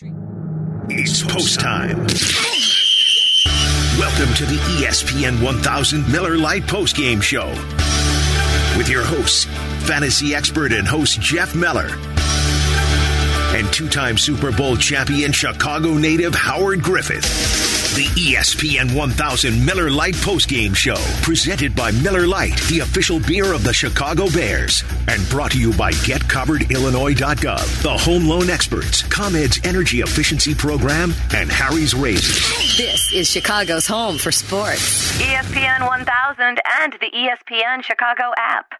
It's post time. Welcome to the ESPN 1000 Miller Lite Post Game Show with your hosts, fantasy expert and host Jeff Meller, and two time Super Bowl champion Chicago native Howard Griffith. The ESPN 1000 Miller Lite postgame Show, presented by Miller Lite, the official beer of the Chicago Bears, and brought to you by GetCoveredIllinois.gov, the home loan experts, ComEd's energy efficiency program, and Harry's Razors. This is Chicago's home for sports. ESPN 1000 and the ESPN Chicago app.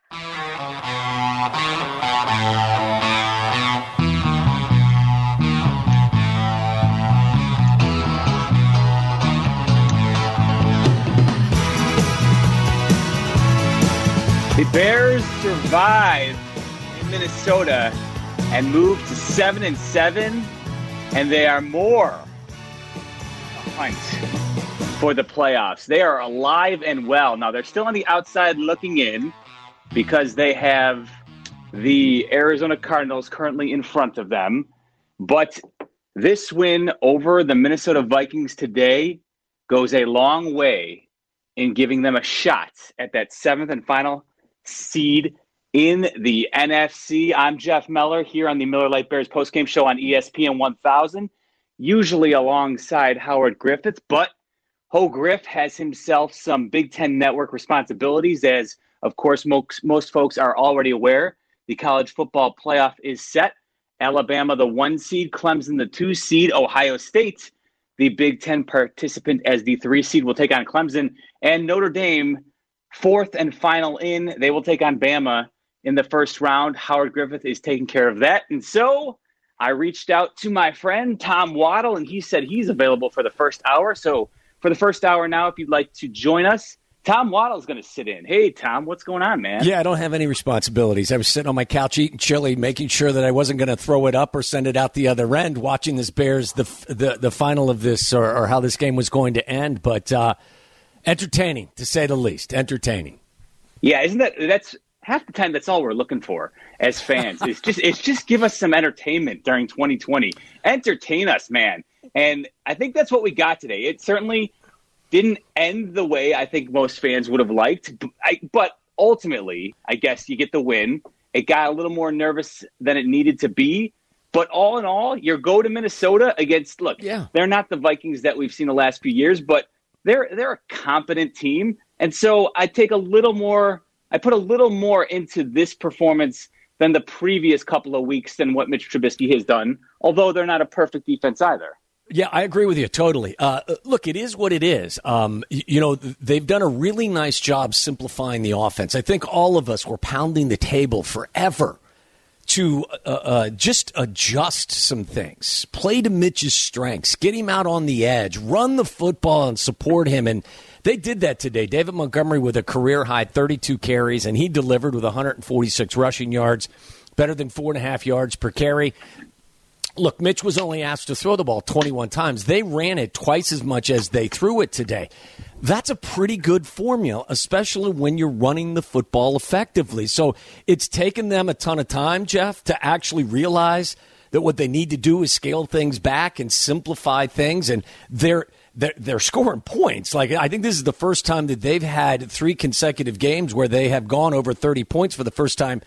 The Bears survive in Minnesota and move to seven and seven, and they are more a hunt for the playoffs. They are alive and well. Now they're still on the outside looking in because they have the Arizona Cardinals currently in front of them. But this win over the Minnesota Vikings today goes a long way in giving them a shot at that seventh and final seed in the NFC. I'm Jeff Meller here on the Miller Lite Bears postgame show on ESPN 1000, usually alongside Howard Griffith, but Ho Griff has himself some Big Ten Network responsibilities, as of course most, most folks are already aware. The college football playoff is set. Alabama, the one seed, Clemson, the two seed, Ohio State, the Big Ten participant as the three seed, will take on Clemson, and Notre Dame fourth and final in. They will take on Bama in the first round. Howard Griffith is taking care of that. And so I reached out to my friend Tom Waddle, and he said he's available for the first hour. So for the first hour now, if you'd like to join us, Tom Waddle's going to sit in. Hey, Tom, what's going on, man? Yeah, I don't have any responsibilities. I was sitting on my couch eating chili, making sure that I wasn't going to throw it up or send it out the other end, watching this Bears the the, the final of this or, or how this game was going to end. But uh, entertaining, to say the least. Entertaining. Yeah, isn't that that's half the time that's all we're looking for as fans. it's just it's just give us some entertainment during 2020. Entertain us, man. And I think that's what we got today. It certainly didn't end the way I think most fans would have liked, b- I- but ultimately, I guess you get the win. It got a little more nervous than it needed to be. But all in all, you go to Minnesota against look, Yeah. they're not the Vikings that we've seen the last few years, but they're they're a competent team. And so I take a little more I put a little more into this performance than the previous couple of weeks than what Mitch Trubisky has done, although they're not a perfect defense either. Yeah, I agree with you totally. Uh, look, it is what it is. Um, you know, they've done a really nice job simplifying the offense. I think all of us were pounding the table forever to uh, uh, just adjust some things, play to Mitch's strengths, get him out on the edge, run the football, and support him. And they did that today. David Montgomery with a career high 32 carries, and he delivered with 146 rushing yards, better than four and a half yards per carry. Look, Mitch was only asked to throw the ball 21 times. They ran it twice as much as they threw it today. That's a pretty good formula, especially when you're running the football effectively. So it's taken them a ton of time, Jeff, to actually realize that what they need to do is scale things back and simplify things. And they're they're, they're scoring points. Like I think this is the first time that they've had three consecutive games where they have gone over 30 points for the first time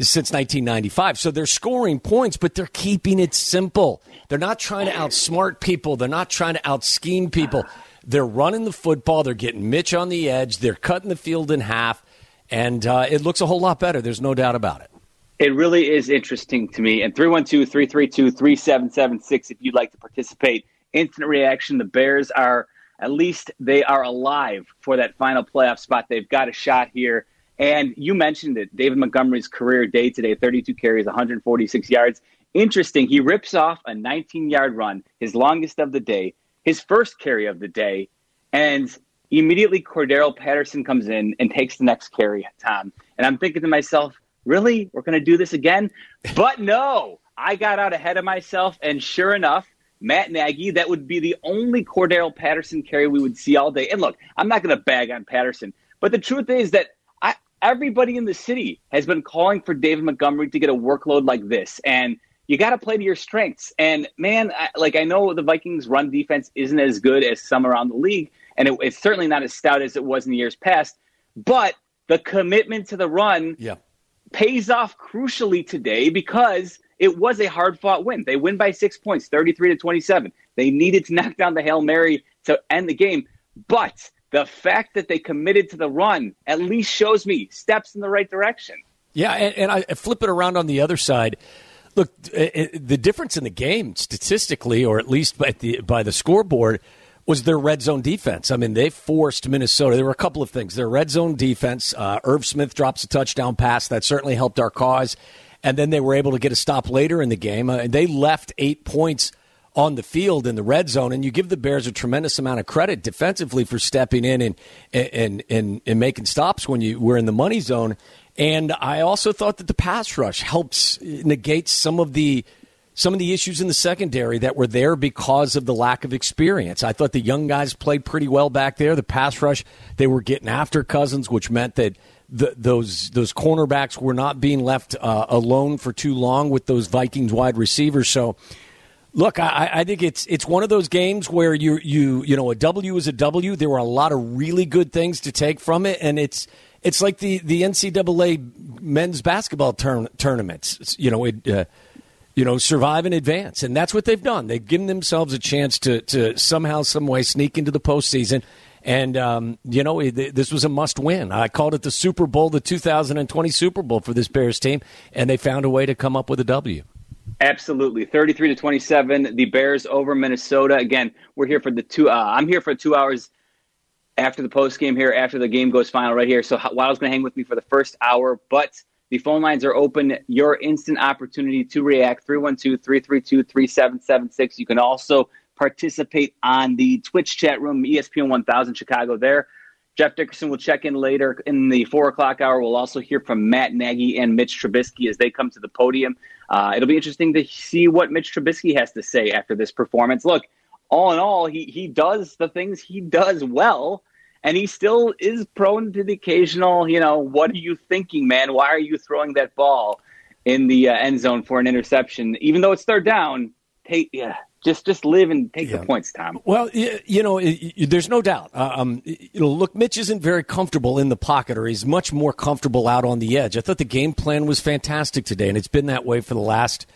since 1995. So they're scoring points, but they're keeping it simple. They're not trying to outsmart people. They're not trying to outscheme people. They're running the football. They're getting Mitch on the edge. They're cutting the field in half, and uh, it looks a whole lot better. There's no doubt about it. It really is interesting to me. And 312 332 3776 if you'd like to participate. Instant reaction. The Bears are, at least, they are alive for that final playoff spot. They've got a shot here. And you mentioned it, David Montgomery's career day today 32 carries, 146 yards. Interesting. He rips off a 19 yard run, his longest of the day, his first carry of the day. And immediately Cordarrelle Patterson comes in and takes the next carry, Tom. And I'm thinking to myself, really? We're going to do this again? But no, I got out ahead of myself. And sure enough, Matt Nagy, that would be the only Cordarrelle Patterson carry we would see all day. And look, I'm not going to bag on Patterson, but the truth is that I, everybody in the city has been calling for David Montgomery to get a workload like this. And you got to play to your strengths. And man, I, like I know the Vikings' run defense isn't as good as some around the league, and it, it's certainly not as stout as it was in the years past. But the commitment to the run Yeah. pays off crucially today because it was a hard fought win. They win by six points, 33 to 27. They needed to knock down the Hail Mary to end the game. But the fact that they committed to the run at least shows me steps in the right direction. Yeah, and, and I flip it around on the other side. Look, uh, uh, the difference in the game statistically, or at least by the by the scoreboard, was their red zone defense. I mean, they forced Minnesota. There were a couple of things. Their red zone defense. Uh, Irv Smith drops a touchdown pass that certainly helped our cause, and then they were able to get a stop later in the game. Uh, and they left eight points on the field in the red zone, and you give the Bears a tremendous amount of credit defensively for stepping in and and and, and making stops when you were in the money zone. And I also thought that the pass rush helps negate some of the some of the issues in the secondary that were there because of the lack of experience. I thought the young guys played pretty well back there. The pass rush, they were getting after Cousins, which meant that the, those those cornerbacks were not being left uh, alone for too long with those Vikings wide receivers. So. Look, I, I think it's it's one of those games where you you you know a W is a W. There were a lot of really good things to take from it, and it's it's like the the NCAA men's basketball turn, tournaments. It's, you know, it, uh, you know, survive and advance, and that's what they've done. They've given themselves a chance to to somehow, some way, sneak into the postseason. And um, you know, it, this was a must win. I called it the Super Bowl, the 2020 Super Bowl for this Bears team, and they found a way to come up with a W. Absolutely, thirty-three to twenty-seven. The Bears over Minnesota. Again, we're here for the two. Uh, I'm here for two hours after the post game here, after the game goes final, right here. So Waddle's going to hang with me for the first hour, but the phone lines are open. Your instant opportunity to react 312 332 3776. You can also participate on the Twitch chat room, ESPN 1000 Chicago there. Jeff Dickerson will check in later in the four o'clock hour. We'll also hear from Matt Nagy and Mitch Trubisky as they come to the podium. Uh, it'll be interesting to see what Mitch Trubisky has to say after this performance. Look, all in all, he, he does the things he does well, and he still is prone to the occasional, you know, what are you thinking, man? Why are you throwing that ball in the uh, end zone for an interception? Even though it's third down, take, yeah, just just live and take yeah. the points, Tom. Well, you know, there's no doubt. Uh, um, you know, look, Mitch isn't very comfortable in the pocket, or he's much more comfortable out on the edge. I thought the game plan was fantastic today, and it's been that way for the last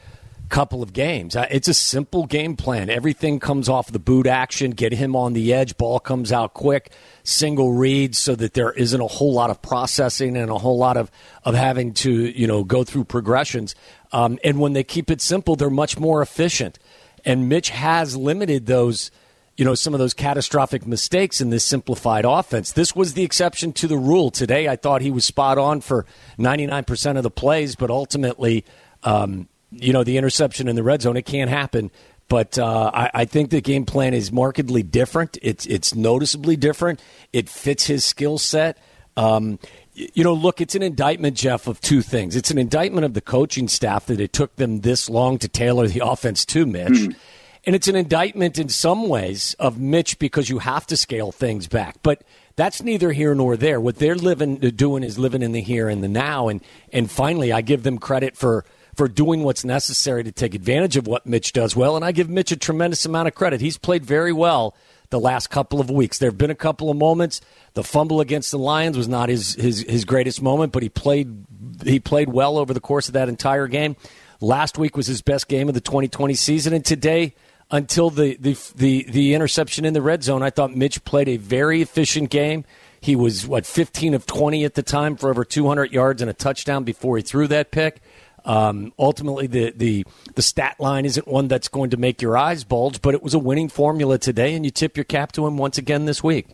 couple of games. Uh, it's a simple game plan. Everything comes off the boot action, get him on the edge, ball comes out quick, single read so that there isn't a whole lot of processing and a whole lot of, of having to, you know, go through progressions. Um, and when they keep it simple, they're much more efficient. And Mitch has limited those, you know, some of those catastrophic mistakes in this simplified offense. This was the exception to the rule. Today, I thought he was spot on for 99% of the plays, but ultimately, um, you know, the interception in the red zone, it can't happen. But uh, I, I, think the game plan is markedly different. It's it's noticeably different. It fits his skill set. Um, you know, look, it's an indictment, Jeff, of two things. It's an indictment of the coaching staff that it took them this long to tailor the offense to Mitch. Mm. And it's an indictment in some ways of Mitch because you have to scale things back. But that's neither here nor there. What they're living doing is living in the here and the now. And and finally, I give them credit for for doing what's necessary to take advantage of what Mitch does well. And I give Mitch a tremendous amount of credit. He's played very well the last couple of weeks. There have been a couple of moments. The fumble against the Lions was not his, his, his greatest moment, but he played he played well over the course of that entire game. Last week was his best game of the 2020 season, and today, until the, the the the interception in the red zone, I thought Mitch played a very efficient game. He was what 15 of 20 at the time for over 200 yards and a touchdown before he threw that pick. Um, ultimately, the, the the stat line isn't one that's going to make your eyes bulge, but it was a winning formula today, and you tip your cap to him once again this week.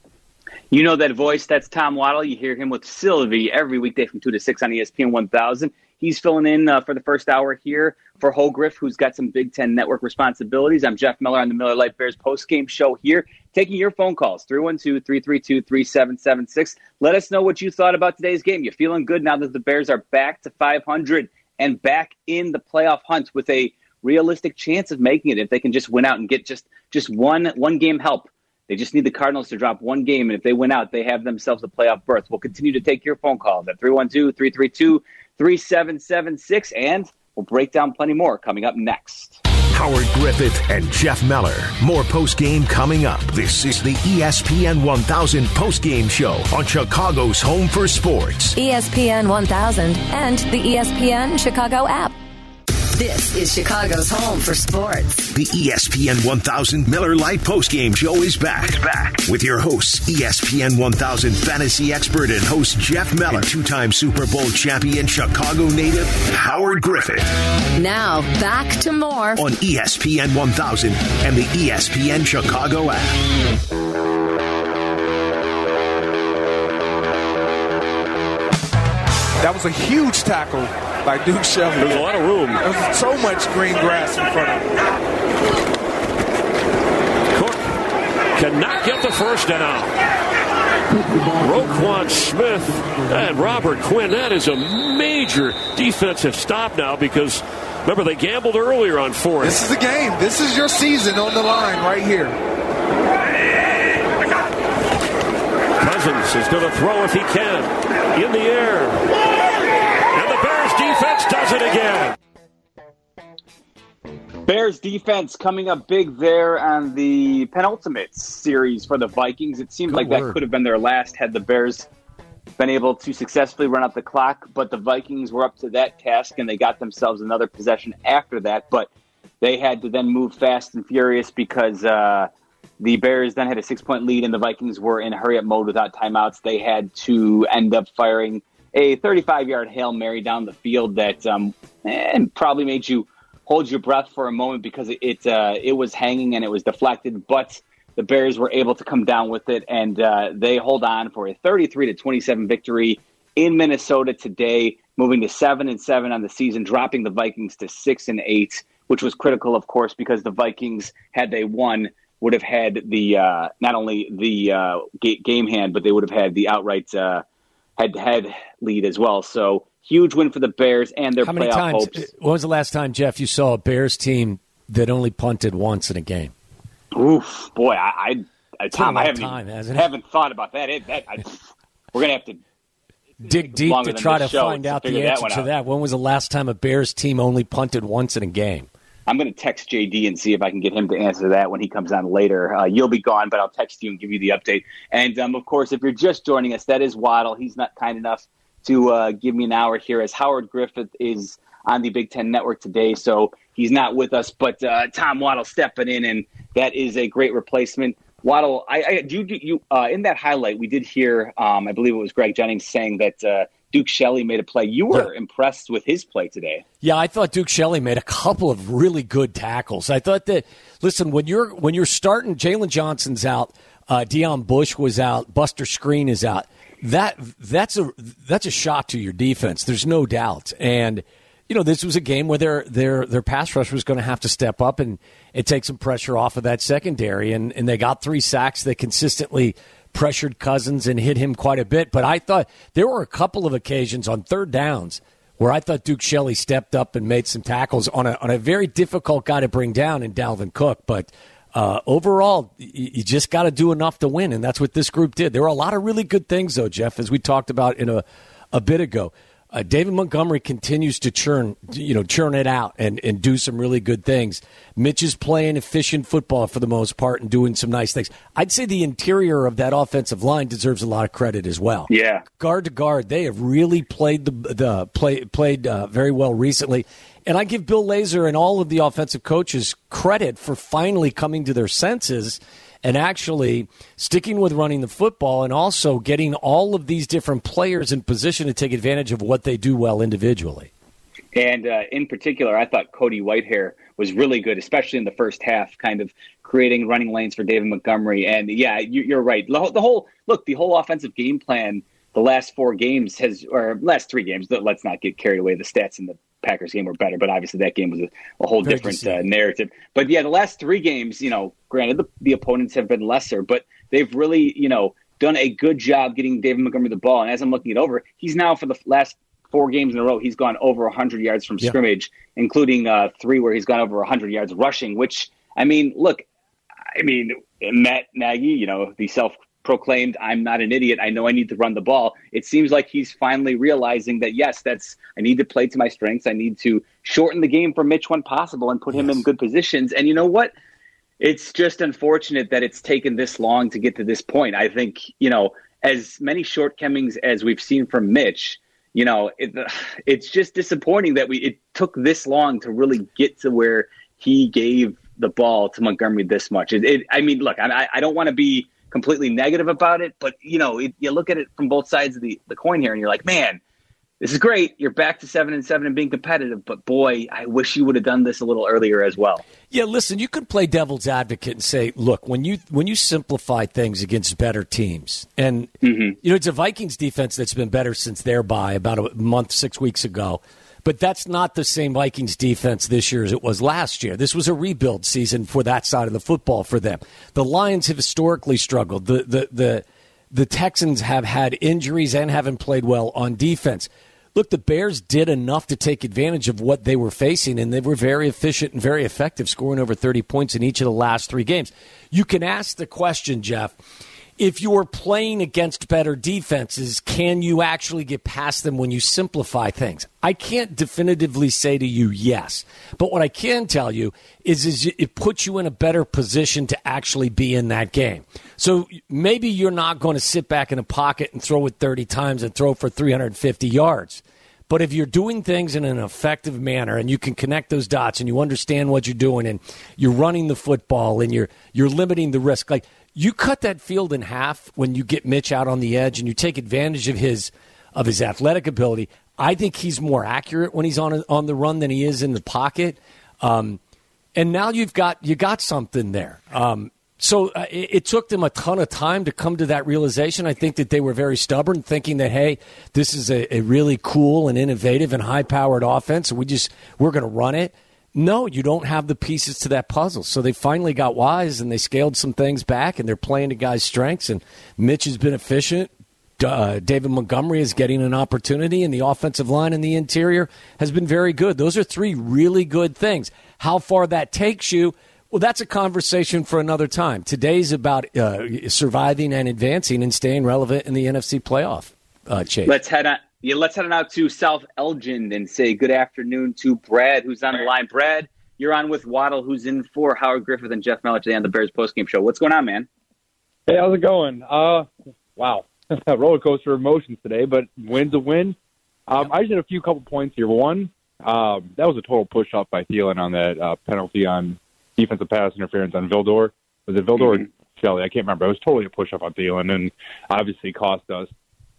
You know that voice? That's Tom Waddle. You hear him with Silvy every weekday from 2 to 6 on ESPN 1000. He's filling in uh, for the first hour here for Hogriff, who's got some Big Ten network responsibilities. I'm Jeff Meller on the Miller Lite Bears postgame show here, taking your phone calls 312 332 3776. Let us know what you thought about today's game. You're feeling good now that the Bears are back to 500 and back in the playoff hunt with a realistic chance of making it if they can just win out and get just just one one game help. They just need the Cardinals to drop one game, and if they win out, they have themselves a playoff berth. We'll continue to take your phone calls at 312 332 3776. And We'll break down plenty more coming up next. Howard Griffith and Jeff Meller. More post game coming up. This is the ESPN 1000 post game show on Chicago's Home for Sports. ESPN 1000 and the ESPN Chicago app. This is Chicago's home for sports. The ESPN 1000 Miller Lite postgame show is back. back with your hosts, ESPN 1000 fantasy expert and host Jeff Meller, two-time Super Bowl champion Chicago native Howard Griffith. Now back to more on ESPN 1000 and the ESPN Chicago app. That was a huge tackle by Duke Shelley. There's a lot of room. There's so much green grass in front of him. Cook cannot get the first down. Roquan Smith and Robert Quinn. That is a major defensive stop now because remember they gambled earlier on fourth. This is the game. This is your season on the line right here. Cousins is going to throw if he can in the air Bears defense coming up big there on the penultimate series for the Vikings. It seemed Good like word. that could have been their last had the Bears been able to successfully run out the clock, but the Vikings were up to that task and they got themselves another possession after that. But they had to then move fast and furious because uh, the Bears then had a six point lead and the Vikings were in hurry up mode without timeouts. They had to end up firing a 35 yard Hail Mary down the field that um, and probably made you hold your breath for a moment because it it, uh, it was hanging and it was deflected, but the Bears were able to come down with it and uh, they hold on for a 33 to 27 victory in Minnesota today, moving to seven and seven on the season, dropping the Vikings to six and eight, which was critical, of course, because the Vikings had they won would have had the uh, not only the uh, game hand, but they would have had the outright uh, head-to-head lead as well. So huge win for the Bears and their How many playoff times, hopes. When was the last time, Jeff, you saw a Bears team that only punted once in a game? Oof, boy, I, I, I Tom, I haven't, time, even, haven't thought about that. It, that I, we're gonna have to dig deep to try to find out the answer that to that. When was the last time a Bears team only punted once in a game? I'm going to text JD and see if I can get him to answer that when he comes on later. Uh, you'll be gone, but I'll text you and give you the update. And um, of course, if you're just joining us, that is Waddle. He's not kind enough to uh, give me an hour here as Howard Griffith is on the Big Ten Network today, so he's not with us. But uh, Tom Waddle stepping in, and that is a great replacement. Waddle, I, I do you uh, in that highlight we did hear. Um, I believe it was Greg Jennings saying that uh, Duke Shelley made a play. You were yeah. impressed with his play today. Yeah, I thought Duke Shelley made a couple of really good tackles. I thought that listen when you're when you're starting, Jaylon Johnson's out, uh, Deon Bush was out, Buster Skrine is out. That that's a that's a shot to your defense. There's no doubt. And you know this was a game where their their their pass rush was going to have to step up and it take some pressure off of that secondary. And and they got three sacks. They consistently pressured Cousins and hit him quite a bit. But I thought there were a couple of occasions on third downs where I thought Duke Shelley stepped up and made some tackles on a, on a very difficult guy to bring down in Dalvin Cook. But uh, overall, you, you just got to do enough to win, and that's what this group did. There were a lot of really good things, though, Jeff, as we talked about in a, a bit ago. Uh, David Montgomery continues to churn, you know, churn it out and, and do some really good things. Mitch is playing efficient football for the most part and doing some nice things. I'd say the interior of that offensive line deserves a lot of credit as well. Yeah, guard to guard, they have really played the the play played uh, very well recently. And I give Bill Lazor and all of the offensive coaches credit for finally coming to their senses and actually sticking with running the football and also getting all of these different players in position to take advantage of what they do well individually. And uh, in particular, I thought Cody Whitehair was really good, especially in the first half, kind of creating running lanes for David Montgomery. And yeah, you, are right. The whole look, the whole offensive game plan, the last four games has, or last three games. Let's not get carried away. The stats in the Packers game were better, but obviously that game was a, a whole Very different uh, narrative. But yeah, the last three games, you know, granted the, the opponents have been lesser, but they've really, you know, done a good job getting David Montgomery the ball. And as I'm looking it over, he's now for the last four games in a row, he's gone over 100 yards from scrimmage, including uh, three where he's gone over 100 yards rushing. Which I mean, look, I mean Matt Nagy, you know, the self proclaimed, I'm not an idiot. I know I need to run the ball. It seems like he's finally realizing that, yes, that's, I need to play to my strengths. I need to shorten the game for Mitch when possible and put him in good positions. And you know what? It's just unfortunate that it's taken this long to get to this point. I think, you know, as many shortcomings as we've seen from Mitch, you know, it, it's just disappointing that we it took this long to really get to where he gave the ball to Montgomery this much. It, it, I mean, look, I, I don't want to be completely negative about it, but you know, it, you look at it from both sides of the, the coin here, and you're like, man, this is great. You're back to seven and seven and being competitive, but boy, I wish you would have done this a little earlier as well. Yeah, listen, you could play devil's advocate and say, look, when you when you simplify things against better teams, and mm-hmm. you know it's a Vikings defense that's been better since their bye about a month, six weeks ago. But that's not the same Vikings defense this year as it was last year. This was a rebuild season for that side of the football for them. The Lions have historically struggled. The the the the Texans have had injuries and haven't played well on defense. Look, the Bears did enough to take advantage of what they were facing, and they were very efficient and very effective, scoring over 30 points in each of the last three games. You can ask the question, Jeff if you're playing against better defenses, can you actually get past them when you simplify things? I can't definitively say to you yes, but what I can tell you is, is it puts you in a better position to actually be in that game. So maybe you're not going to sit back in a pocket and throw it 30 times and throw for 350 yards. But if you're doing things in an effective manner and you can connect those dots and you understand what you're doing and you're running the football and you're you're limiting the risk, like you cut that field in half when you get Mitch out on the edge and you take advantage of his of his athletic ability. I think he's more accurate when he's on on the run than he is in the pocket. Um, and now you've got you got something there. Um, so uh, it, it, took them a ton of time to come to that realization. I think that they were very stubborn, thinking that hey, this is a, a really cool and innovative and high powered offense. we just we're going to run it. No, you don't have the pieces to that puzzle. So they finally got wise and they scaled some things back and they're playing to guys' strengths. And Mitch has been efficient. Uh, David Montgomery is getting an opportunity, and the offensive line and the interior has been very good. Those are three really good things. How far that takes you, well, that's a conversation for another time. Today's about uh, surviving and advancing and staying relevant in the NFC playoff. Uh, Chase. Let's head on. Yeah, let's head on out to South Elgin and say good afternoon to Brad, who's on the line. Brad, you're on with Waddle, who's in for Howard Griffith and Jeff Meller today on the Bears postgame show. What's going on, man? Hey, how's it going? Uh, wow, roller coaster of emotions today, but win's a win. Um, I just had a few couple points here. One, um, that was a total push up by Thielen on that uh, penalty on defensive pass interference on Vildor. Was it Vildor mm-hmm. or Shelley? I can't remember. It was totally a push up on Thielen, and obviously cost us.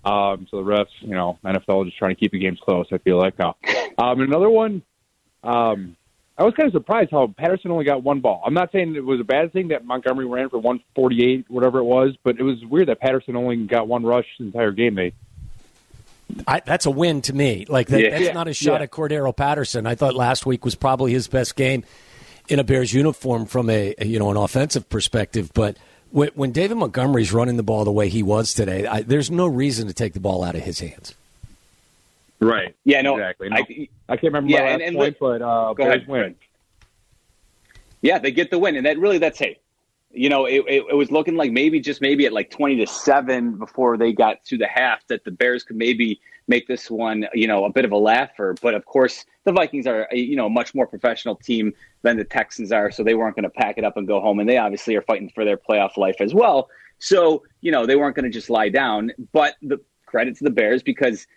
Um, so the refs, you know, NFL just trying to keep the games close. I feel like now. Um, another one. Um, I was kind of surprised how Patterson only got one ball. I'm not saying it was a bad thing that Montgomery ran for 148, whatever it was, but it was weird that Patterson only got one rush the entire game. They I, that's a win to me. Like that, yeah. that's not a shot yeah. at Cordarrelle Patterson. I thought last week was probably his best game in a Bears uniform from a you know an offensive perspective. But when, when David Montgomery's running the ball the way he was today, I, there's no reason to take the ball out of his hands. Right. Yeah. No. Exactly. No, I, I, can't remember yeah, my last and, and point, but uh, go ahead. win. Yeah, they get the win, and that really that's hey, you know, it, it, it, was looking like maybe just maybe at like twenty to seven before they got to the half that the Bears could maybe make this one, you know, a bit of a laugher. But of course, the Vikings are, you know, a much more professional team than the Texans are, so they weren't going to pack it up and go home. And they obviously are fighting for their playoff life as well. So, you know, they weren't going to just lie down. But the credit to the Bears because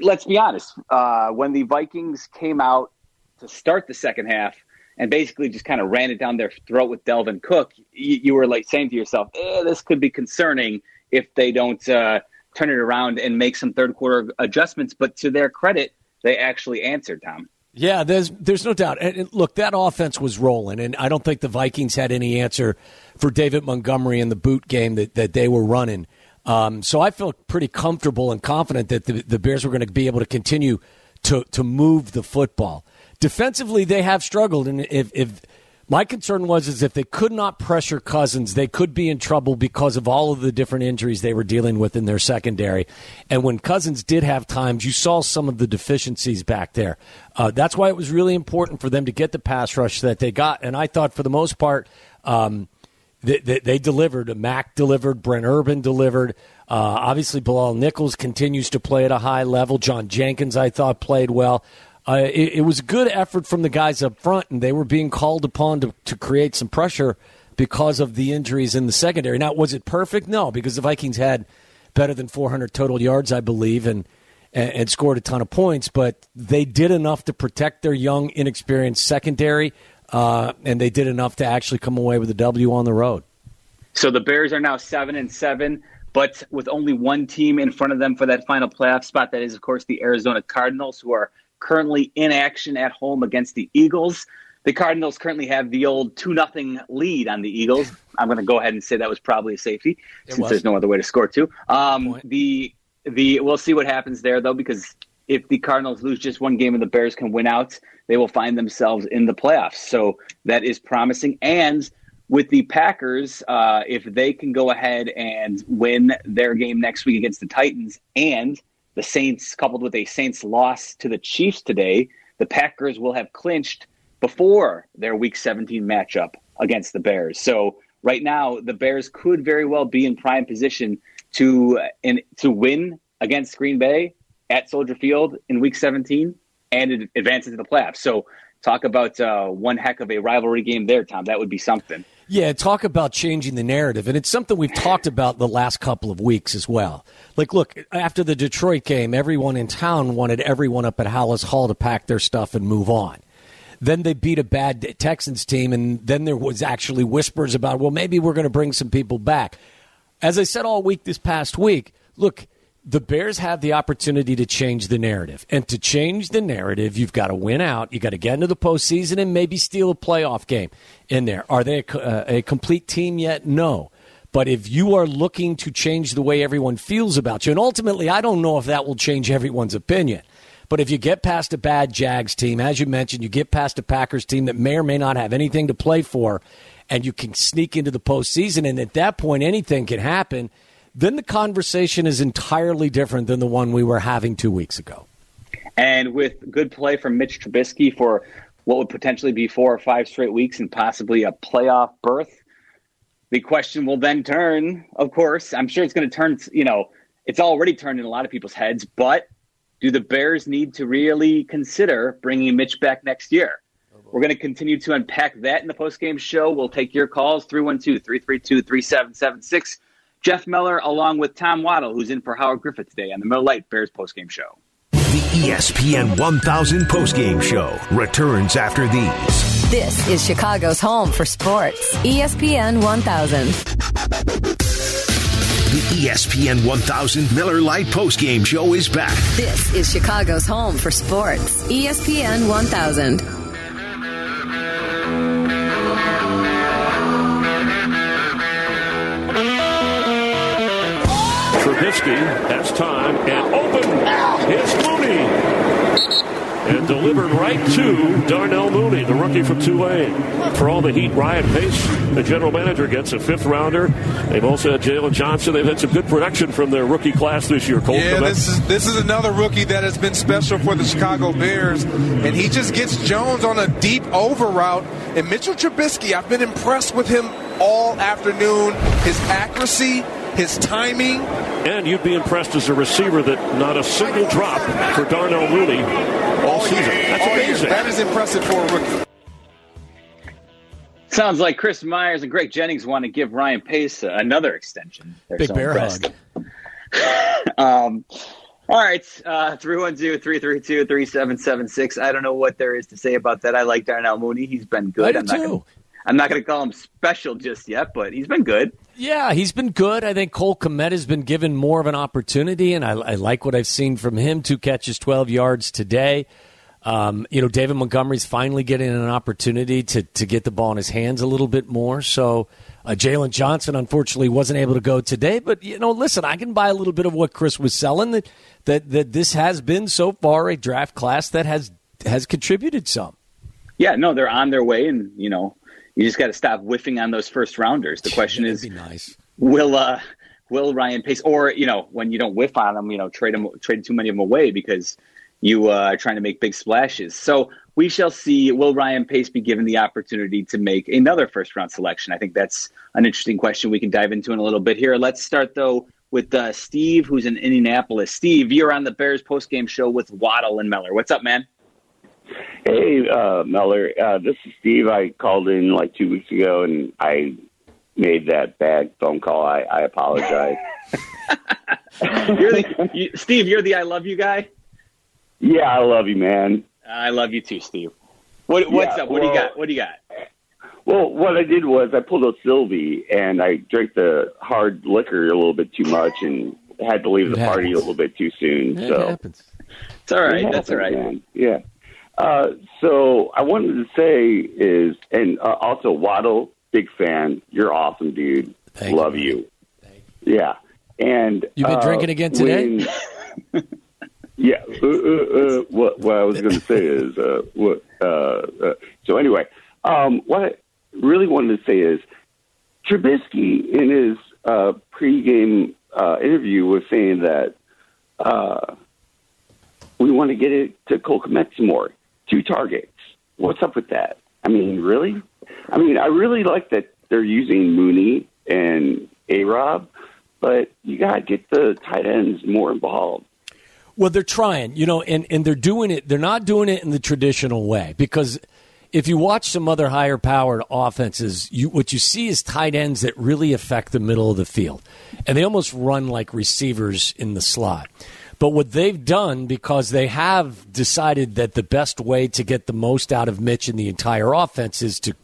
let's be honest, uh, when the Vikings came out to start the second half and basically just kind of ran it down their throat with Dalvin Cook, you, you were like saying to yourself, eh, this could be concerning if they don't. Uh, turn it around and make some third quarter adjustments. But to their credit, they actually answered, Tom. Yeah, there's there's no doubt. And look, that offense was rolling, and I don't think the Vikings had any answer for David Montgomery in the boot game that, that they were running. Um, so I felt pretty comfortable and confident that the, the Bears were going to be able to continue to to move the football. Defensively, they have struggled, and if, if my concern was is if they could not pressure Cousins, they could be in trouble because of all of the different injuries they were dealing with in their secondary. And when Cousins did have times, you saw some of the deficiencies back there. Uh, that's why it was really important for them to get the pass rush that they got. And I thought for the most part, um, they, they, delivered. Mack delivered. Brent Urban delivered. Uh, obviously, Bilal Nichols continues to play at a high level. John Jenkins, I thought, played well. Uh, it, it, was a good effort from the guys up front, and they were being called upon to, to create some pressure because of the injuries in the secondary. Now, was it perfect? No, because the Vikings had better than 400 total yards, I believe, and, and, scored a ton of points, but they did enough to protect their young, inexperienced secondary uh, and they did enough to actually come away with a W on the road. So the Bears are now seven and seven, but with only one team in front of them for that final playoff spot. That is, of course, the Arizona Cardinals, who are currently in action at home against the Eagles. The Cardinals currently have the old two nothing lead on the Eagles. I'm going to go ahead and say that was probably a safety it since was. there's no other way to score two. Um, the the we'll see what happens there though because if the Cardinals lose just one game and the Bears can win out, they will find themselves in the playoffs. So that is promising. And with the Packers, uh, if they can go ahead and win their game next week against the Titans and the Saints, coupled with a Saints loss to the Chiefs today, the Packers will have clinched before their Week 17 matchup against the Bears. So right now, the Bears could very well be in prime position to in, to win against Green Bay at Soldier Field in Week 17 and advance into the playoffs. So talk about uh, one heck of a rivalry game there, Tom. That would be something. Yeah, talk about changing the narrative. And it's something we've talked about the last couple of weeks as well. Like, look, after the Detroit game, everyone in town wanted everyone up at Halas Hall to pack their stuff and move on. Then they beat a bad Texans team, and then there was actually whispers about, well, maybe we're going to bring some people back. As I said all week this past week, look, the Bears have the opportunity to change the narrative. And to change the narrative, you've got to win out. You've got to get into the postseason and maybe steal a playoff game in there. Are they a, uh, a complete team yet? No. But if you are looking to change the way everyone feels about you, and ultimately, I don't know if that will change everyone's opinion. But if you get past a bad Jags team, as you mentioned, you get past a Packers team that may or may not have anything to play for, and you can sneak into the postseason, and at that point, anything can happen then the conversation is entirely different than the one we were having two weeks ago. And with good play from Mitch Trubisky for what would potentially be four or five straight weeks and possibly a playoff berth, the question will then turn, of course. I'm sure it's going to turn, you know, it's already turned in a lot of people's heads, but do the Bears need to really consider bringing Mitch back next year? We're going to continue to unpack that in the post-game show. We'll take your calls 312 332 3776. Jeff Meller, along with Tom Waddle, who's in for Howard Griffith today on the Miller Lite Bears postgame show. The ESPN 1000 postgame show returns after these. This is Chicago's home for sports. ESPN 1000. The ESPN 1000 Miller Lite postgame show is back. This is Chicago's home for sports. ESPN 1000. Has time and open. Here's Mooney. And delivered right to Darnell Mooney, the rookie from Tulane. For all the heat, Ryan Pace, the general manager, gets a fifth rounder. They've also had Jaylon Johnson. They've had some good production from their rookie class this year. Cole yeah, this is this is another rookie that has been special for the Chicago Bears, and he just gets Jones on a deep over route. And Mitchell Trubisky, I've been impressed with him all afternoon. His accuracy, his timing. And you'd be impressed as a receiver that not a single drop for Darnell Mooney all, season. That's amazing. That is impressive for a rookie. Sounds like Chris Myers and Greg Jennings want to give Ryan Pace another extension. They're Big so bear impressed. hug. um, all right, uh, 312-332-3776. I don't know what there is to say about that. I like Darnell Mooney. He's been good. I do too. I'm not going to call him special just yet, but he's been good. Yeah, he's been good. I think Cole Kmet has been given more of an opportunity, and I, I like what I've seen from him. Two catches, 12 yards today. Um, you know, David Montgomery's finally getting an opportunity to, to get the ball in his hands a little bit more. So uh, Jaylon Johnson, unfortunately, wasn't able to go today. But, you know, listen, I can buy a little bit of what Chris was selling, that, that, that this has been so far a draft class that has has contributed some. Yeah, no, they're on their way, and, you know, you just got to stop whiffing on those first rounders. The question is, nice. will uh, will Ryan Pace, or you know, when you don't whiff on them, you know, trade them, trade too many of them away because you uh, are trying to make big splashes. So we shall see. Will Ryan Pace be given the opportunity to make another first round selection? I think that's an interesting question we can dive into in a little bit here. Let's start though with uh, Steve, who's in Indianapolis. Steve, you're on the Bears post game show with Waddle and Meller. What's up, man? Hey, uh, Meller. Uh, this is Steve. I called in like two weeks ago and I made that bad phone call. I, I apologize. you're the, you, Steve, you're the I love you guy? Yeah, I love you, man. I love you too, Steve. What, what's Yeah, up? What do you got? What do you got? Well, what I did was I pulled a Silvy and I drank the hard liquor a little bit too much and had to leave It the party a little bit too soon. It so happens. It's all right. It That's all right. man. Yeah. Uh, so I wanted to say is, and uh, also Waddle, big fan. You're awesome, dude. Thank Love you. you. Yeah. And you've been uh, drinking again today? when- yeah. Uh, uh, what what I was going to say is uh, what. Uh, uh, so anyway, um, what I really wanted to say is Trubisky in his uh, pregame uh, interview was saying that uh, we want to get it to Cole Kmet some more. Two targets. What's up with that? I mean, really? I mean, I really like that they're using Mooney and A Rob, but you got to get the tight ends more involved. Well, they're trying, you know, and, and they're doing it. They're not doing it in the traditional way because if you watch some other higher powered offenses, you, what you see is tight ends that really affect the middle of the field. And they almost run like receivers in the slot. But what they've done, because they have decided that the best way to get the most out of Mitch in the entire offense is to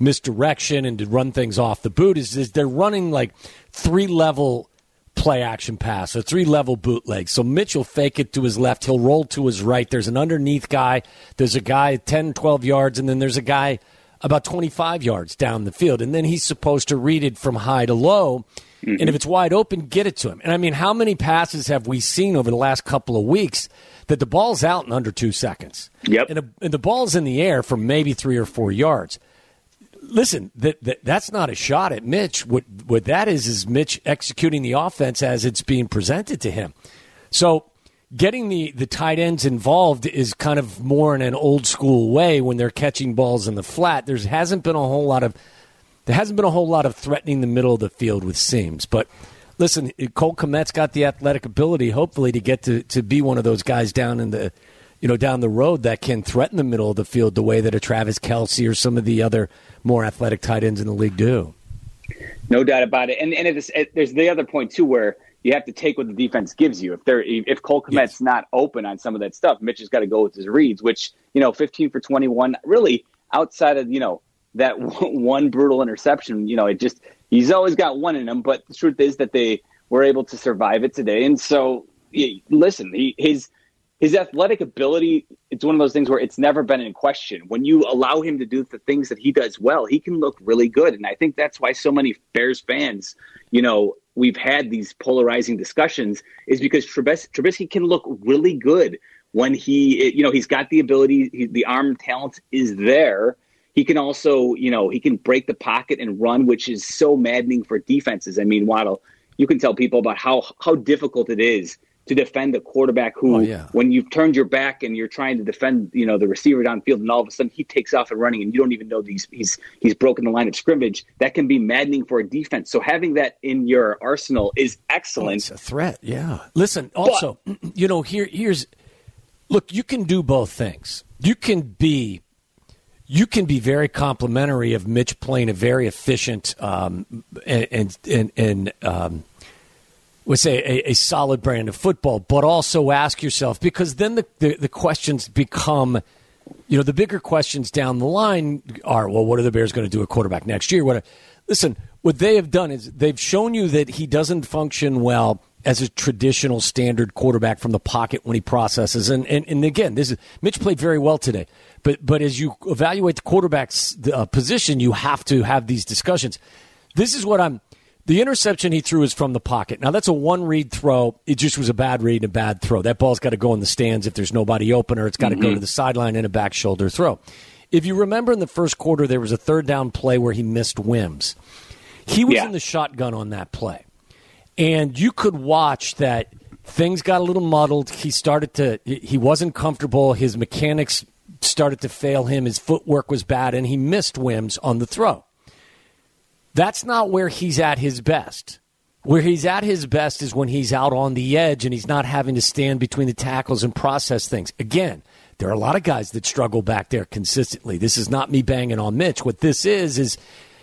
misdirection and to run things off the boot, is, is they're running like three level play action pass, a three level bootleg. So Mitch will fake it to his left, he'll roll to his right. There's an underneath guy, there's a guy 10, 12 yards, and then there's a guy about 25 yards down the field. And then he's supposed to read it from high to low. And if mm-hmm. it's wide open, get it to him. And I mean, how many passes have we seen over the last couple of weeks that the ball's out in under two seconds? Yep. And, a, and the ball's in the air for maybe three or four yards listen, that, that that's not a shot at Mitch. What what that is is Mitch executing the offense as it's being presented to him. So getting the the tight ends involved is kind of more in an old school way when they're catching balls in the flat. There hasn't been a whole lot of there hasn't been a whole lot of threatening the middle of the field with seams, but. Listen, Cole Kmet's got the athletic ability, hopefully, to get to, to be one of those guys down in the, you know, down the road that can threaten the middle of the field the way that a Travis Kelce or some of the other more athletic tight ends in the league do. No doubt about it. And and it is, it, there's the other point too, where you have to take what the defense gives you. If they're if Cole Kmet's Yes. not open on some of that stuff, Mitch has got to go with his reads. Which you know, 15 for 21, really outside of you know that one brutal interception. You know, it just he's always got one in him. But the truth is that they were able to survive it today. And so, listen, he, his his athletic ability it's one of those things where it's never been in question when you allow him to do the things that he does well he can look really good and i think that's why so many bears fans you know we've had these polarizing discussions is because Trubis- Trubisky can look really good when he you know he's got the ability he, the arm talent is there he can also you know he can break the pocket and run which is so maddening for defenses i mean waddle you can tell people about how how difficult it is to defend a quarterback who Oh, yeah. when you've turned your back and you're trying to defend, you know, the receiver downfield, and all of a sudden he takes off and running, and you don't even know these he's he's broken the line of scrimmage. That can be maddening for a defense. So having that in your arsenal is oh, excellent. It's a threat, yeah. Listen, also, you know, here here's look, you can do both things. You can be you can be very complimentary of Mitch playing a very efficient um, and and and, um, would say a, a solid brand of football, but also ask yourself because then the, the, the questions become, you know, the bigger questions down the line are, well, what are the Bears going to do at quarterback next year? What? Listen, what they have done is they've shown you that he doesn't function well as a traditional standard quarterback from the pocket when he processes. And and, and again, this is Mitch played very well today. But but as you evaluate the quarterback's uh, position, you have to have these discussions. This is what I'm. The interception he threw is from the pocket. Now that's a one read throw. It just was a bad read and a bad throw. That ball's got to go in the stands if there's nobody open, or it's got to go to the sideline in a back shoulder throw. If you remember in the first quarter, there was a third down play where he missed Wims. He was Yeah. in the shotgun on that play, and you could watch that things got a little muddled. He started to he wasn't comfortable. His mechanics started to fail him. His footwork was bad, and he missed Wims on the throw. That's not where he's at his best. Where he's at his best is when he's out on the edge and he's not having to stand between the tackles and process things. Again, there are a lot of guys that struggle back there consistently. This is not me banging on Mitch. What this is is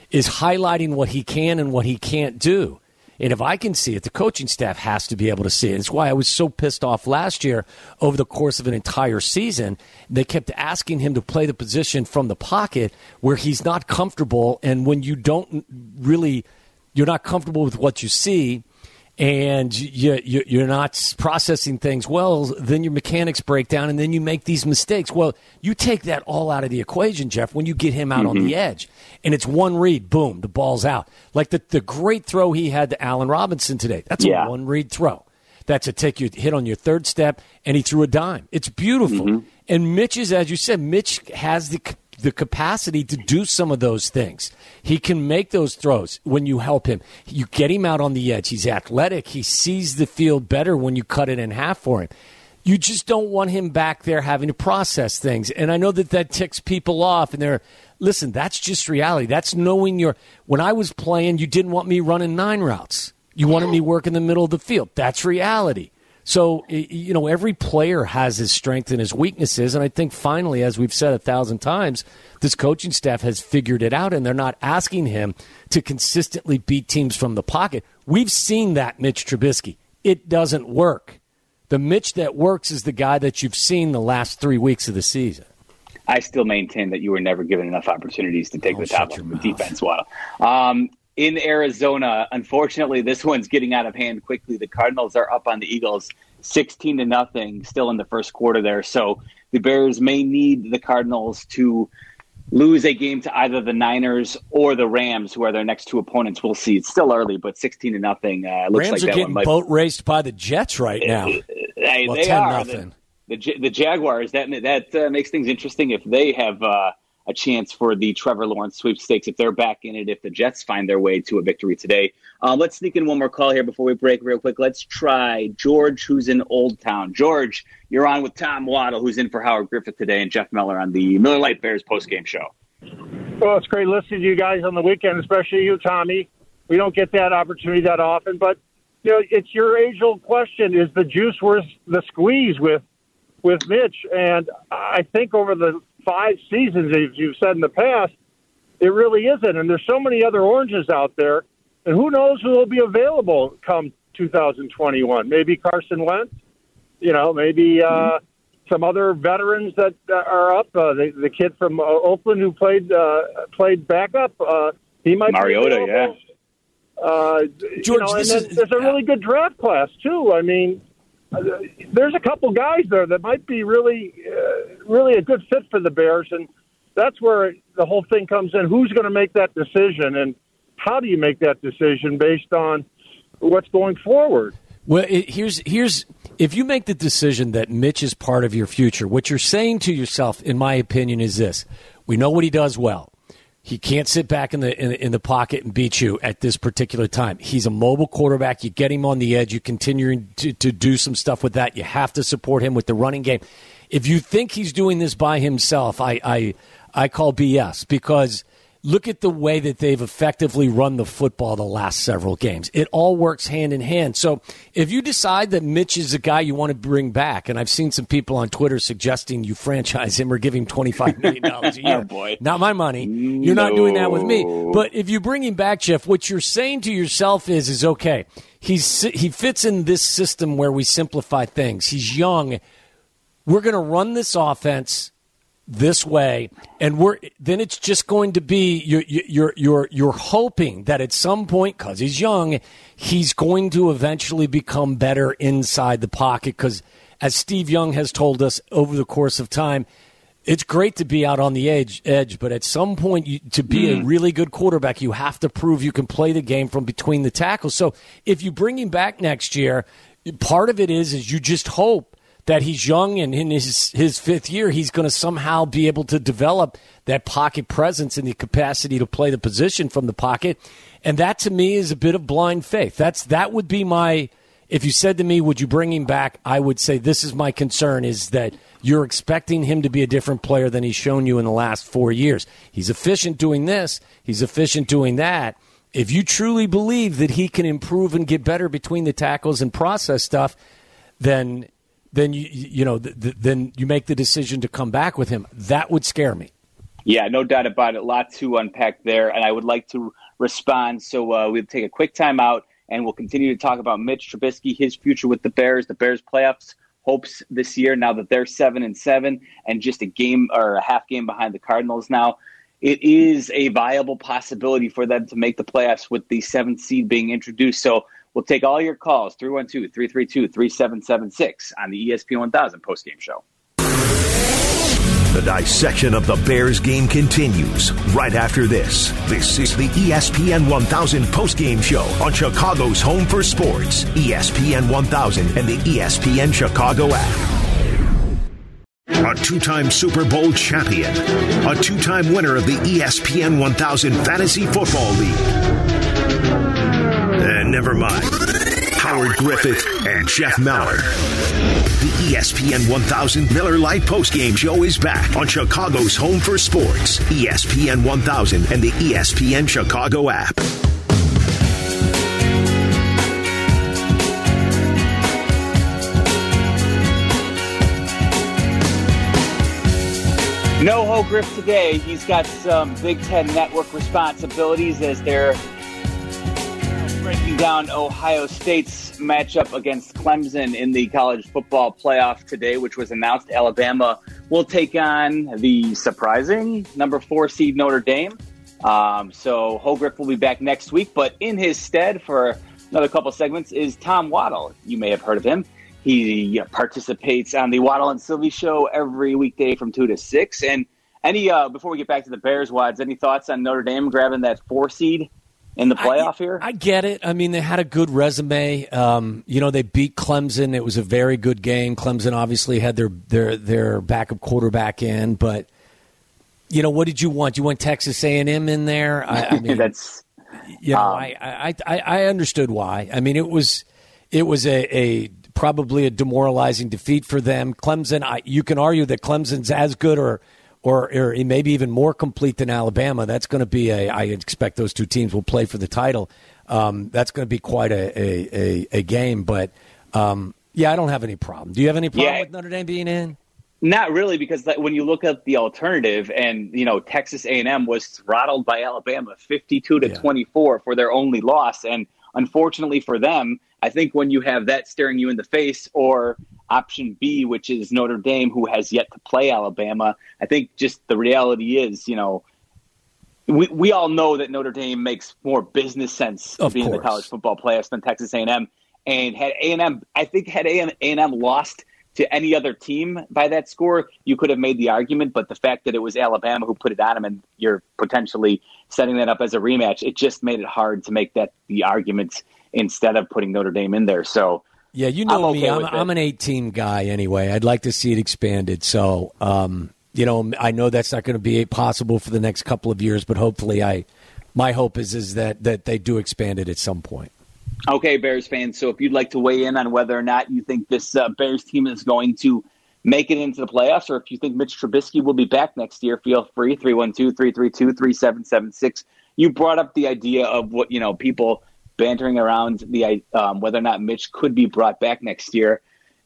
is highlighting what he can and what he can't do. And if I can see it, the coaching staff has to be able to see it. It's why I was so pissed off last year over the course of an entire season. They kept asking him to play the position from the pocket where he's not comfortable. And when you don't really, you're not comfortable with what you see, and you, you, are not processing things well, then your mechanics break down and then you make these mistakes. Well, you take that all out of the equation, Jeff, when you get him out mm-hmm. on the edge. And it's one read, boom, the ball's out. Like the, the great throw he had to Allen Robinson today. That's yeah. a one read throw. That's a take you hit on your third step, and he threw a dime. It's beautiful. Mm-hmm. And Mitch is, as you said, Mitch has the the capacity to do some of those things. He can make those throws when you help him. You get him out on the edge. He's athletic. He sees the field better when you cut it in half for him. You just don't want him back there having to process things. And I know that that ticks people off and they're listen, that's just reality. That's knowing your when I was playing, you didn't want me running nine routes. You wanted me working the middle of the field. That's reality. So, you know, every player has his strengths and his weaknesses. And I think finally, as we've said a thousand times, this coaching staff has figured it out and they're not asking him to consistently beat teams from the pocket. We've seen that, Mitch Trubisky. It doesn't work. The Mitch that works is the guy that you've seen the last three weeks of the season. I still maintain that you were never given enough opportunities to take oh, the top of the defense. Well, um, in Arizona. Unfortunately, this one's getting out of hand quickly. The Cardinals are up on the Eagles 16 to nothing still in the first quarter there. So the Bears may need the Cardinals to lose a game to either the Niners or the Rams, who are their next two opponents. We'll see. It's still early, but 16 to nothing. Uh, looks Rams like are getting might... boat raced by the Jets right now. They, well, they 10 are. Nothing. The, the, the, Jaguars, that, that uh, makes things interesting if they have. Uh, a chance for the Trevor Lawrence sweepstakes if they're back in it, if the Jets find their way to a victory today. Uh, let's sneak in one more call here before we break real quick. Let's try George, who's in Old Town. George, you're on with Tom Waddle, who's in for Howard Griffith today, and Jeff Meller on the Miller Lite Bears postgame show. Well, it's great listening to you guys on the weekend, especially you, Tommy. We don't get that opportunity that often, but you know, it's your age-old question: Is the juice worth the squeeze with with Mitch? And I think over the five seasons, as you've said in the past, it really isn't. And there's so many other oranges out there, and who knows who will be available come 2021? Maybe Carson Wentz, you know, maybe uh, some other veterans that are up. Uh, the, the kid from uh, Oakland who played uh, played backup, uh, he might be Mariota, yeah. Uh, George, you know, and is, there's a really good draft class too. I mean, there's a couple guys there that might be really, uh, really a good fit for the Bears, and that's where the whole thing comes in. Who's going to make that decision, and how do you make that decision based on what's going forward? Well, it, here's here's if you make the decision that Mitch is part of your future, what you're saying to yourself, in my opinion, is this: we know what he does well. He can't sit back in the, in in the pocket and beat you at this particular time. He's a mobile quarterback. You get him on the edge. You continue to, to do some stuff with that. You have to support him with the running game. If you think he's doing this by himself, I I, I call BS because look at the way that they've effectively run the football the last several games. It all works hand in hand. So if you decide that Mitch is a guy you want to bring back, and I've seen some people on Twitter suggesting you franchise him or give him $25 million a year. oh, boy. Not my money. You're no. not doing that with me. But if you bring him back, Jeff, what you're saying to yourself is, is okay, he's, he fits in this system where we simplify things. He's young. We're going to run this offense this way. And we're then it's just going to be you're you're you're you're hoping that at some point cuz he's young he's going to eventually become better inside the pocket. Cuz as Steve Young has told us over the course of time it's great to be out on the edge edge but at some point you, to be mm. a really good quarterback you have to prove you can play the game from between the tackles. So if you bring him back next year part of it is is you just hope that he's young and in his his fifth year he's going to somehow be able to develop that pocket presence and the capacity to play the position from the pocket and that to me is a bit of blind faith that's that would be my if you said to me, "Would you bring him back?" I would say, "This is my concern: is that you're expecting him to be a different player than he's shown you in the last four years. He's efficient doing this. He's efficient doing that." If you truly believe that he can improve and get better between the tackles and process stuff, then then you you know th- th- then you make the decision to come back with him. That would scare me. Yeah, no doubt about it. A lot to unpack there, and I would like to respond. So uh, we'll take a quick time out, and we'll continue to talk about Mitch Trubisky, his future with the Bears, the Bears playoffs hopes this year. Now that they're seven and seven, and just a game or a half game behind the Cardinals now. It is a viable possibility for them to make the playoffs with the seventh seed being introduced. So we'll take all your calls 312 332 3776 on the ESPN 1000 postgame show. The dissection of the Bears game continues right after this. This is the ESPN 1000 postgame show on Chicago's Home for Sports, ESPN 1000 and the ESPN Chicago app. A two time Super Bowl champion, a two time winner of the ESPN 1000 Fantasy Football League. Never mind, Howard Griffith and Jeff Meller. The ESPN 1000 Miller Lite postgame show is back on Chicago's Home for Sports, ESPN 1000 and the ESPN Chicago app. No Ho Griff today. He's got some Big Ten Network responsibilities as they're breaking down Ohio State's matchup against Clemson in the college football playoff today, which was announced. Alabama will take on the surprising number four seed Notre Dame. Um, so Hogriff will be back next week, but in his stead for another couple segments is Tom Waddle. You may have heard of him. He participates on the Waddle and Silvy show every weekday from two to six. And any uh, before we get back to the Bears, Wads, any thoughts on Notre Dame grabbing that four seed in the playoff here? I get it. I mean, they had a good resume. Um, you know, they beat Clemson. It was a very good game. Clemson obviously had their their their backup quarterback in, but you know, what did you want? You want Texas A and M in there? I, I mean, that's you know, um, I, I I I understood why. I mean, it was it was a, a probably a demoralizing defeat for them. Clemson, I, you can argue that Clemson's as good or, or or maybe even more complete than Alabama. That's going to be a. I expect those two teams will play for the title. Um, that's going to be quite a a, a, a game. But um, yeah, I don't have any problem. Do you have any problem Yeah. with Notre Dame being in? Not really, because when you look at the alternative, and you know Texas A and M was throttled by Alabama, fifty-two to Yeah. twenty-four for their only loss, and unfortunately for them, I think when you have that staring you in the face, or option B, which is Notre Dame, who has yet to play Alabama, I think just the reality is, you know, we we all know that Notre Dame makes more business sense Of being in the college football playoffs than Texas A and M. And had A and M, I think had A and M lost to any other team by that score, you could have made the argument. But the fact that it was Alabama who put it on them, and you're potentially setting that up as a rematch, it just made it hard to make that the argument instead of putting Notre Dame in there. So Yeah, you know I'm me. okay I'm. I'm an eight team guy anyway. I'd like to see it expanded. So, um, you know, I know that's not going to be possible for the next couple of years, but hopefully, I my hope is is that that they do expand it at some point. Okay, Bears fans. So if you'd like to weigh in on whether or not you think this uh, Bears team is going to make it into the playoffs, or if you think Mitch Trubisky will be back next year, feel free 312 332 3776. You brought up the idea of what, you know, people bantering around the um, whether or not Mitch could be brought back next year.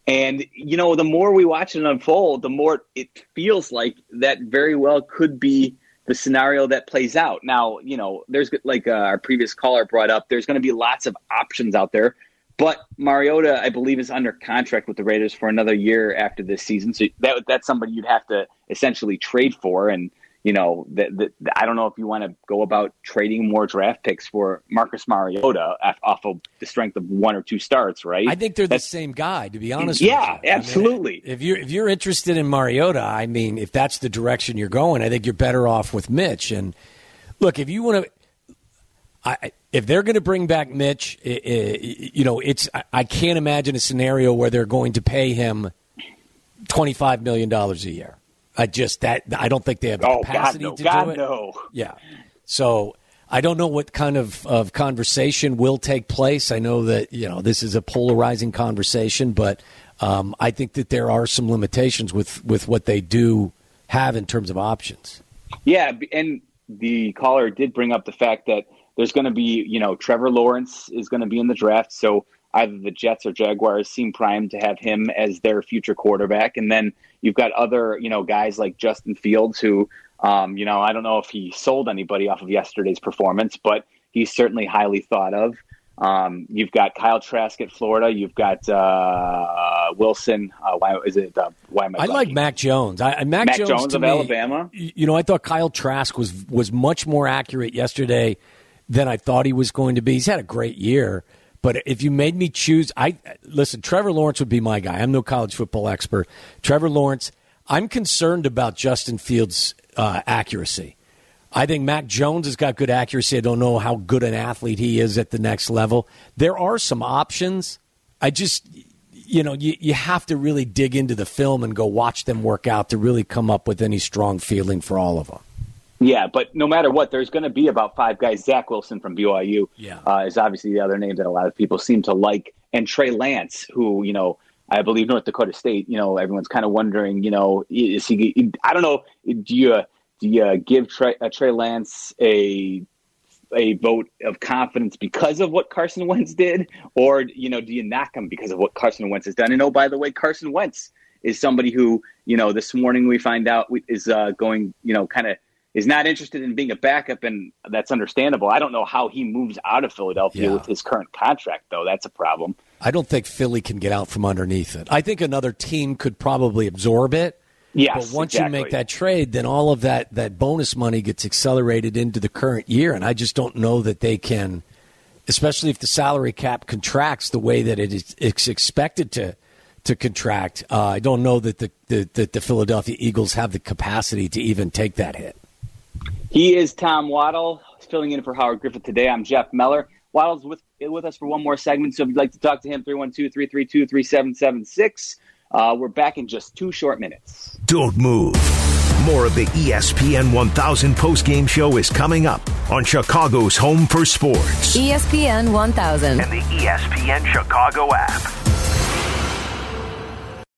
And, you know, the more we watch it unfold, the more it feels like that very well could be the scenario that plays out. Now, you know, there's like uh, our previous caller brought up, there's going to be lots of options out there. But Mariota, I believe, is under contract with the Raiders for another year after this season. So that that's somebody you'd have to essentially trade for. And you know, that that- I don't know if you want to go about trading more draft picks for Marcus Mariota off- off of the strength of one or two starts, right? I think they're the same guy, to be honest. Yeah, with you. I mean, absolutely. if you're if you're interested in Mariota, I mean, if that's the direction you're going, I think you're better off with Mitch. And look, if you want to, I if they're going to bring back Mitch, i i you know, it's I, I can't imagine a scenario where they're going to pay him twenty five million dollars a year. I just that I don't think they have the Oh God, capacity no! to God, do it. no! Yeah. So I don't know what kind of, of conversation will take place. I know that you know this is a polarizing conversation, but um, I think that there are some limitations with with what they do have in terms of options. Yeah, and the caller did bring up the fact that there's going to be, you know, Trevor Lawrence is going to be in the draft, so either the Jets or Jaguars seem primed to have him as their future quarterback, and then you've got other, you know, guys like Justin Fields who um, you know, I don't know if he sold anybody off of yesterday's performance, but he's certainly highly thought of. Um, you've got Kyle Trask at Florida. You've got uh, Wilson. Uh, why is it? Uh, why am I? I like Mac Jones. I, Mac, Mac Jones, Jones of me, Alabama. You know, I thought Kyle Trask was was much more accurate yesterday than I thought he was going to be. He's had a great year, but if you made me choose, I listen. Trevor Lawrence would be my guy. I'm no college football expert. Trevor Lawrence. I'm concerned about Justin Fields' uh, accuracy. I think Mac Jones has got good accuracy. I don't know how good an athlete he is at the next level. There are some options. I just, you know, you, you have to really dig into the film and go watch them work out to really come up with any strong feeling for all of them. Yeah, but no matter what, there's going to be about five guys. Zach Wilson from BYU yeah. uh, is obviously the other name that a lot of people seem to like, and Trey Lance, who you know I believe North Dakota State. You know, everyone's kind of wondering. You know, is he? I don't know. Do you do you give Trey, uh, Trey Lance a a vote of confidence because of what Carson Wentz did, or you know, do you knock him because of what Carson Wentz has done? And oh, by the way, Carson Wentz is somebody who you know this morning we find out is uh, going you know kind of is not interested in being a backup, and that's understandable. I don't know how he moves out of Philadelphia Yeah. with his current contract, though. That's a problem. I don't think Philly can get out from underneath it. I think another team could probably absorb it. Yes, but once exactly. you make that trade, then all of that, that bonus money gets accelerated into the current year. And I just don't know that they can, especially if the salary cap contracts the way that it is it's expected to to contract. Uh, I don't know that the, the, that the Philadelphia Eagles have the capacity to even take that hit. He is Tom Waddle, filling in for Howard Griffith today. I'm Jeff Meller. Waddle's with with us for one more segment, so if you'd like to talk to him, 312-332-3776. Uh, we're back in just two short minutes. Don't move. More of the ESPN 1000 postgame show is coming up on Chicago's Home for Sports ESPN 1000. and the ESPN Chicago app.